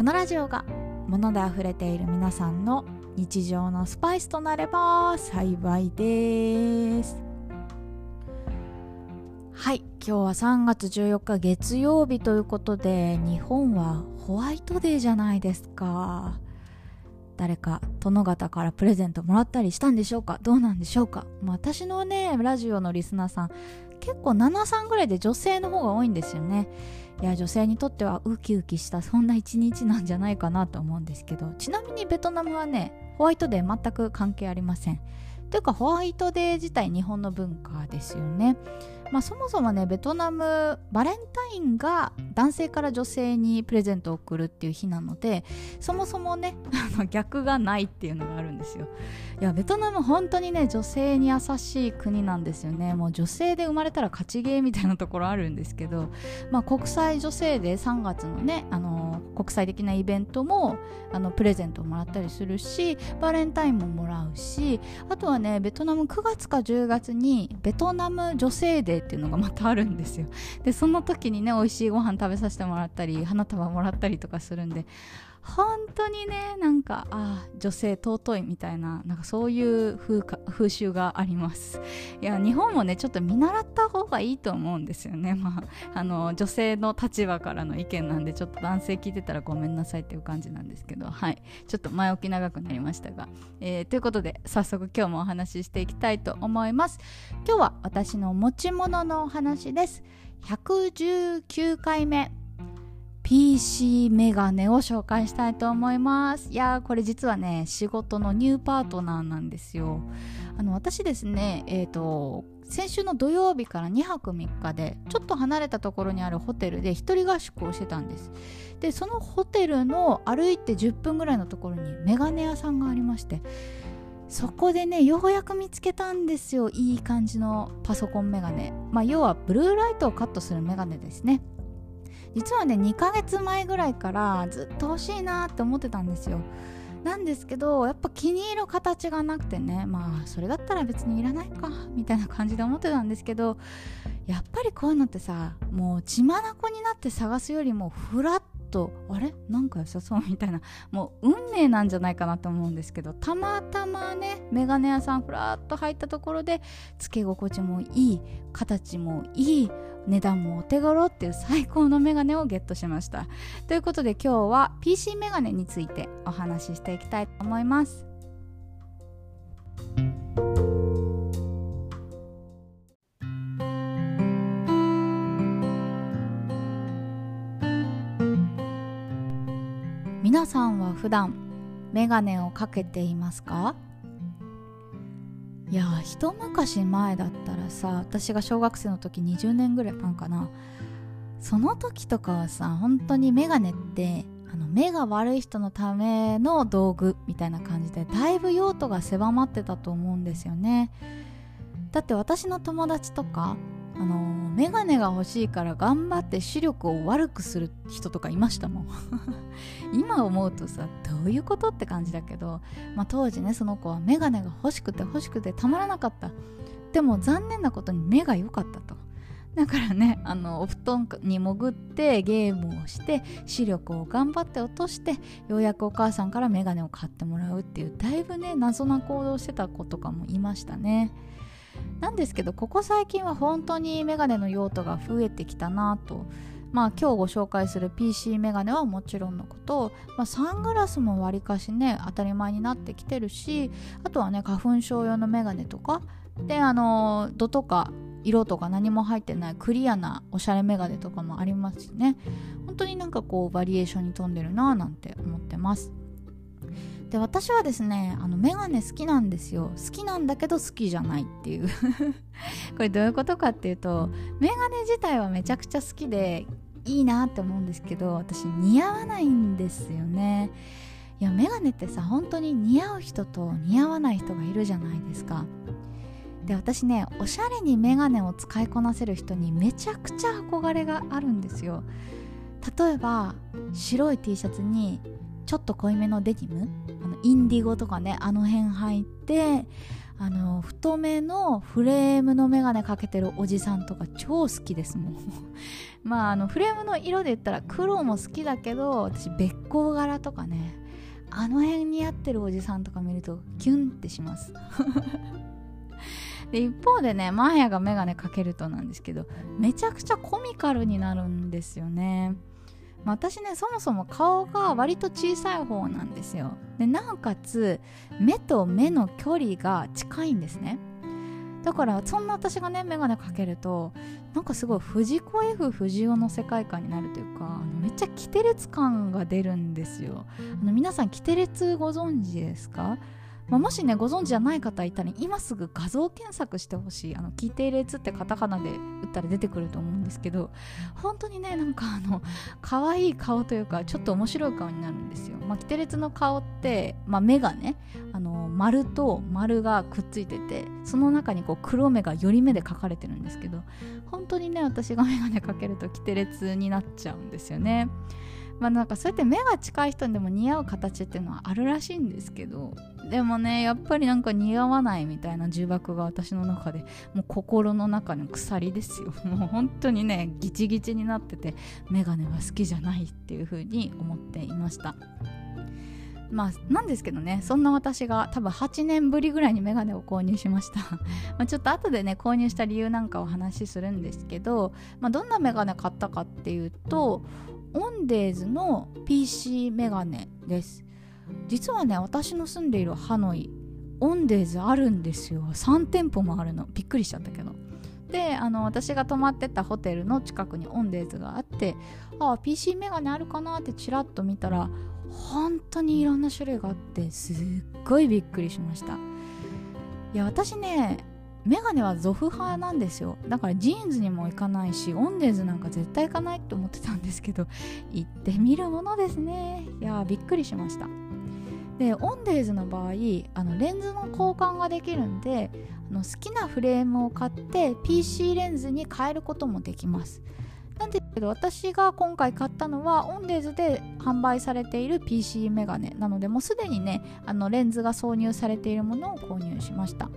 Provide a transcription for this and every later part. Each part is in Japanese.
このラジオが物で溢れている皆さんの日常のスパイスとなれば幸いです。はい今日は3月14日月曜日ということで日本はホワイトデーじゃないですか。誰か殿方からプレゼントもらったりしたんでしょうか？どうなんでしょうか、まあ、私のねラジオのリスナーさん結構73ぐらいで女性の方が多いんですよね。いや女性にとってはウキウキしたそんな一日なんじゃないかなと思うんですけど。ちなみにベトナムはねホワイトデー全く関係ありません。というかホワイトデー自体日本の文化ですよね。まあ、そもそもねベトナムバレンタインが男性から女性にプレゼントを贈るっていう日なのでそもそもね 逆がないっていうのがあるんですよ。いやベトナム本当にね女性に優しい国なんですよね。もう女性で生まれたら勝ちゲーみたいなところあるんですけど、まあ、国際女性で3月のねあの国際的なイベントもあのプレゼントをもらったりするしバレンタインももらうしあとはねベトナム9月か10月にベトナム女性デーっていうのがまたあるんですよ。でその時にね美味しいご飯食べさせてもらったり花束もらったりとかするんで本当にねなんかあ女性尊いみたいななんかそういう風か風習があります。いや日本もねちょっと見習った方がいいと思うんですよね。まああの女性の立場からの意見なんでちょっと男性聞いてたらごめんなさいっていう感じなんですけど。はい。ちょっと前置き長くなりましたが、えー、ということで早速今日もお話ししていきたいと思います。今日は私の持ち物のお話です。119回目。PC メガネを紹介したいと思います。いやーこれ実はね仕事のニューパートナーなんですよ。あの私ですねえっ、ー、と先週の土曜日から2泊3日でちょっと離れたところにあるホテルで一人合宿をしてたんです。でそのホテルの歩いて10分ぐらいのところにメガネ屋さんがありましてそこでねようやく見つけたんですよ。いい感じのパソコンメガネ。まあ要はブルーライトをカットするメガネですね。実はね2ヶ月前ぐらいからずっと欲しいなって思ってたんですよ。なんですけどやっぱ気に入る形がなくてねまあそれだったら別にいらないかみたいな感じで思ってたんですけどやっぱりこういうのってさもう血眼になって探すよりもフラッとあれ？なんか良さそうみたいなもう運命なんじゃないかなと思うんですけどたまたまねメガネ屋さんふらっと入ったところでつけ心地もいい形もいい値段もお手頃っていう最高のメガネをゲットしました。ということで今日は PC メガネについてお話ししていきたいと思います。皆さんは普段メガネをかけていますか？いや一昔前だったらさ私が小学生の時20年ぐらいパンかな。その時とかはさ本当にメガネってあの目が悪い人のための道具みたいな感じでだいぶ用途が狭まってたと思うんですよね。だって私の友達とかあのメガネが欲しいから頑張って視力を悪くする人とかいましたもん。今思うとさどういうことって感じだけど、まあ、当時ねその子はメガネが欲しくて欲しくてたまらなかった。でも残念なことに目が良かったと。だからねあのお布団に潜ってゲームをして視力を頑張って落としてようやくお母さんからメガネを買ってもらうっていうだいぶね謎な行動してた子とかもいましたね。なんですけどここ最近は本当にメガネの用途が増えてきたなと。まあ今日ご紹介する PC メガネはもちろんのこと、まあ、サングラスもわりかしね当たり前になってきてるしあとはね花粉症用のメガネとか。であの度とか色とか何も入ってないクリアなおしゃれメガネとかもありますしね。本当になんかこうバリエーションに富んでるなぁなんて思ってます。で私はですねあのメガネ好きなんですよ。好きなんだけど好きじゃないっていう。これどういうことかっていうとメガネ自体はめちゃくちゃ好きでいいなって思うんですけど私似合わないんですよね。いやメガネってさ本当に似合う人と似合わない人がいるじゃないですか。で私ねおしゃれにメガネを使いこなせる人にめちゃくちゃ憧れがあるんですよ。例えば白い T シャツにちょっと濃いめのデニム？あのインディゴとかねあの辺入ってあの太めのフレームのメガネかけてるおじさんとか超好きですもん まああのフレームの色で言ったら黒も好きだけど私べっ甲柄とかねあの辺に合ってるおじさんとか見るとキュンってします。で一方でねマーヤがメガネかけるとなんですけどめちゃくちゃコミカルになるんですよね。まあ、私ねそもそも顔が割と小さい方なんですよ。でなおかつ目と目の距離が近いんですね。だからそんな私がね眼鏡かけるとなんかすごい藤子 F 不二雄の世界観になるというかめっちゃキテレツ感が出るんですよ。あの皆さんキテレツご存知ですか？まあ、もしねご存知じゃない方いたら今すぐ画像検索してほしい。あの規定列ってカタカナで打ったら出てくると思うんですけど本当にねなんかあの 可愛い顔というかちょっと面白い顔になるんですよ、まあ、規定列の顔って、まあ、目がねあの丸と丸がくっついててその中にこう黒目が寄り目で描かれてるんですけど本当にね私が眼鏡かけると規定列になっちゃうんですよね。まあなんかそうやって目が近い人にでも似合う形っていうのはあるらしいんですけどでもねやっぱりなんか似合わないみたいな呪縛が私の中でもう心の中の鎖ですよ。もう本当にねギチギチになってて眼鏡は好きじゃないっていう風に思っていました。まあなんですけどねそんな私が多分8年ぶりぐらいにメガネを購入しました。まちょっと後でね購入した理由なんかお話しするんですけど、まあ、どんなメガネ買ったかっていうとオンデーズの PC メガネです。実はね私の住んでいるハノイオンデーズあるんですよ。3店舗もあるの。びっくりしちゃったけど。であの私が泊まってたホテルの近くにオンデーズがあってああ PC メガネあるかなってちらっと見たら本当にいろんな種類があってすっごいびっくりしました。いや私ねメガネは Zoff派なんですよ。だから JINSにも行かないし OWNDAYSなんか絶対行かないって思ってたんですけど 行ってみるものですね。いやびっくりしました。で OWNDAYSの場合あのレンズの交換ができるんであの好きなフレームを買って PC レンズに変えることもできます。なんですけど私が今回買ったのは OWNDAYSで販売されている PC メガネなのでもうすでにねあのレンズが挿入されているものを購入しました。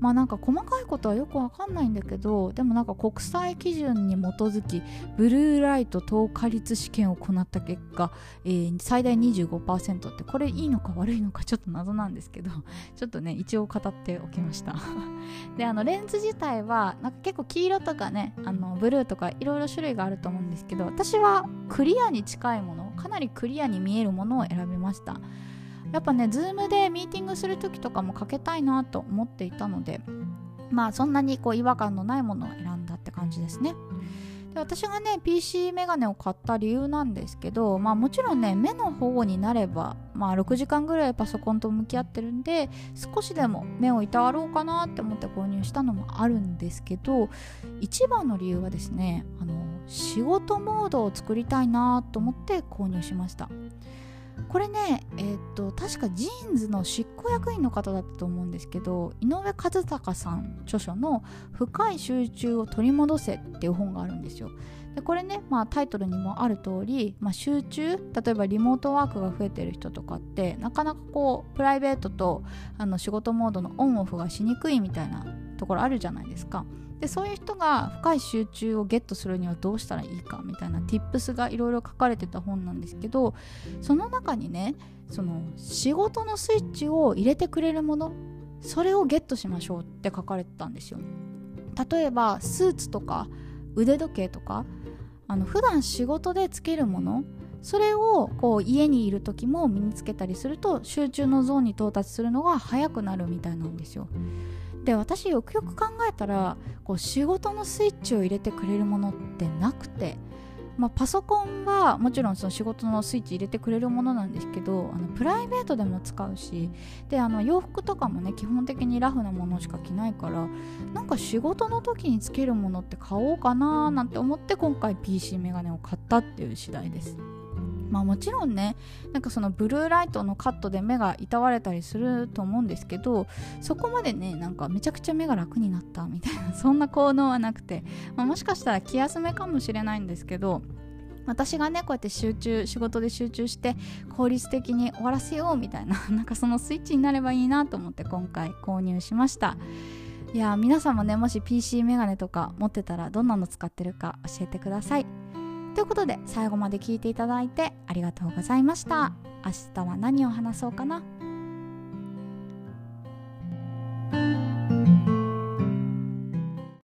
まあなんか細かいことはよくわかんないんだけどでもなんか国際基準に基づきブルーライト透過率試験を行った結果、えー、最大25%ってこれいいのか悪いのか ちょっと謎なんですけどちょっとね一応語っておきました。であのレンズ自体はなんか結構黄色とかねあのブルーとかいろいろ種類があると思うんですけど私はクリアに近いものかなりクリアに見えるものを選びました。やっぱね Zoom でミーティングする時とかもかけたいなと思っていたのでまあそんなにこう違和感のないものを選んだって感じですね。で私がね PC メガネを買った理由なんですけど、まあ、もちろんね目の保護になれば、まあ、6時間ぐらいパソコンと向き合ってるんで少しでも目をいたわろうかなって思って購入したのもあるんですけど一番の理由はですねあの仕事モードを作りたいなと思って購入しました。これねえー、っと確かジーンズの執行役員の方だったと思うんですけど井上和孝さん著書の「深い集中を取り戻せ」っていう本があるんですよ。でこれね、まあ、タイトルにもある通り、まあ、集中例えばリモートワークが増えてる人とかってなかなかこうプライベートとあの仕事モードのオンオフがしにくいみたいなところあるじゃないですか。でそういう人が深い集中をゲットするにはどうしたらいいかみたいな tips がいろいろ書かれてた本なんですけどその中にねその仕事のスイッチを入れてくれるものそれをゲットしましょうって書かれてたんですよ。例えばスーツとか腕時計とかあの普段仕事でつけるものそれをこう家にいる時も身につけたりすると集中のゾーンに到達するのが早くなるみたいなんですよ。で私よくよく考えたらこう仕事のスイッチを入れてくれるものってなくてまあ、パソコンはもちろんその仕事のスイッチ入れてくれるものなんですけどあのプライベートでも使うしであの洋服とかもね基本的にラフなものしか着ないからなんか仕事の時につけるものって買おうかななんて思って今回 PC メガネを買ったっていう次第です。まあもちろんねなんかそのブルーライトのカットで目がいたわれたりすると思うんですけどそこまでねなんかめちゃくちゃ目が楽になったみたいな そんな効能はなくて、まあ、もしかしたら気休めかもしれないんですけど私がねこうやって集中仕事で集中して効率的に終わらせようみたいな なんかそのスイッチになればいいなと思って今回購入しました。いや皆さんもねもし PC メガネとか持ってたらどんなの使ってるか教えてください。ということで最後まで聞いていただいてありがとうございました。明日は何を話そうかな。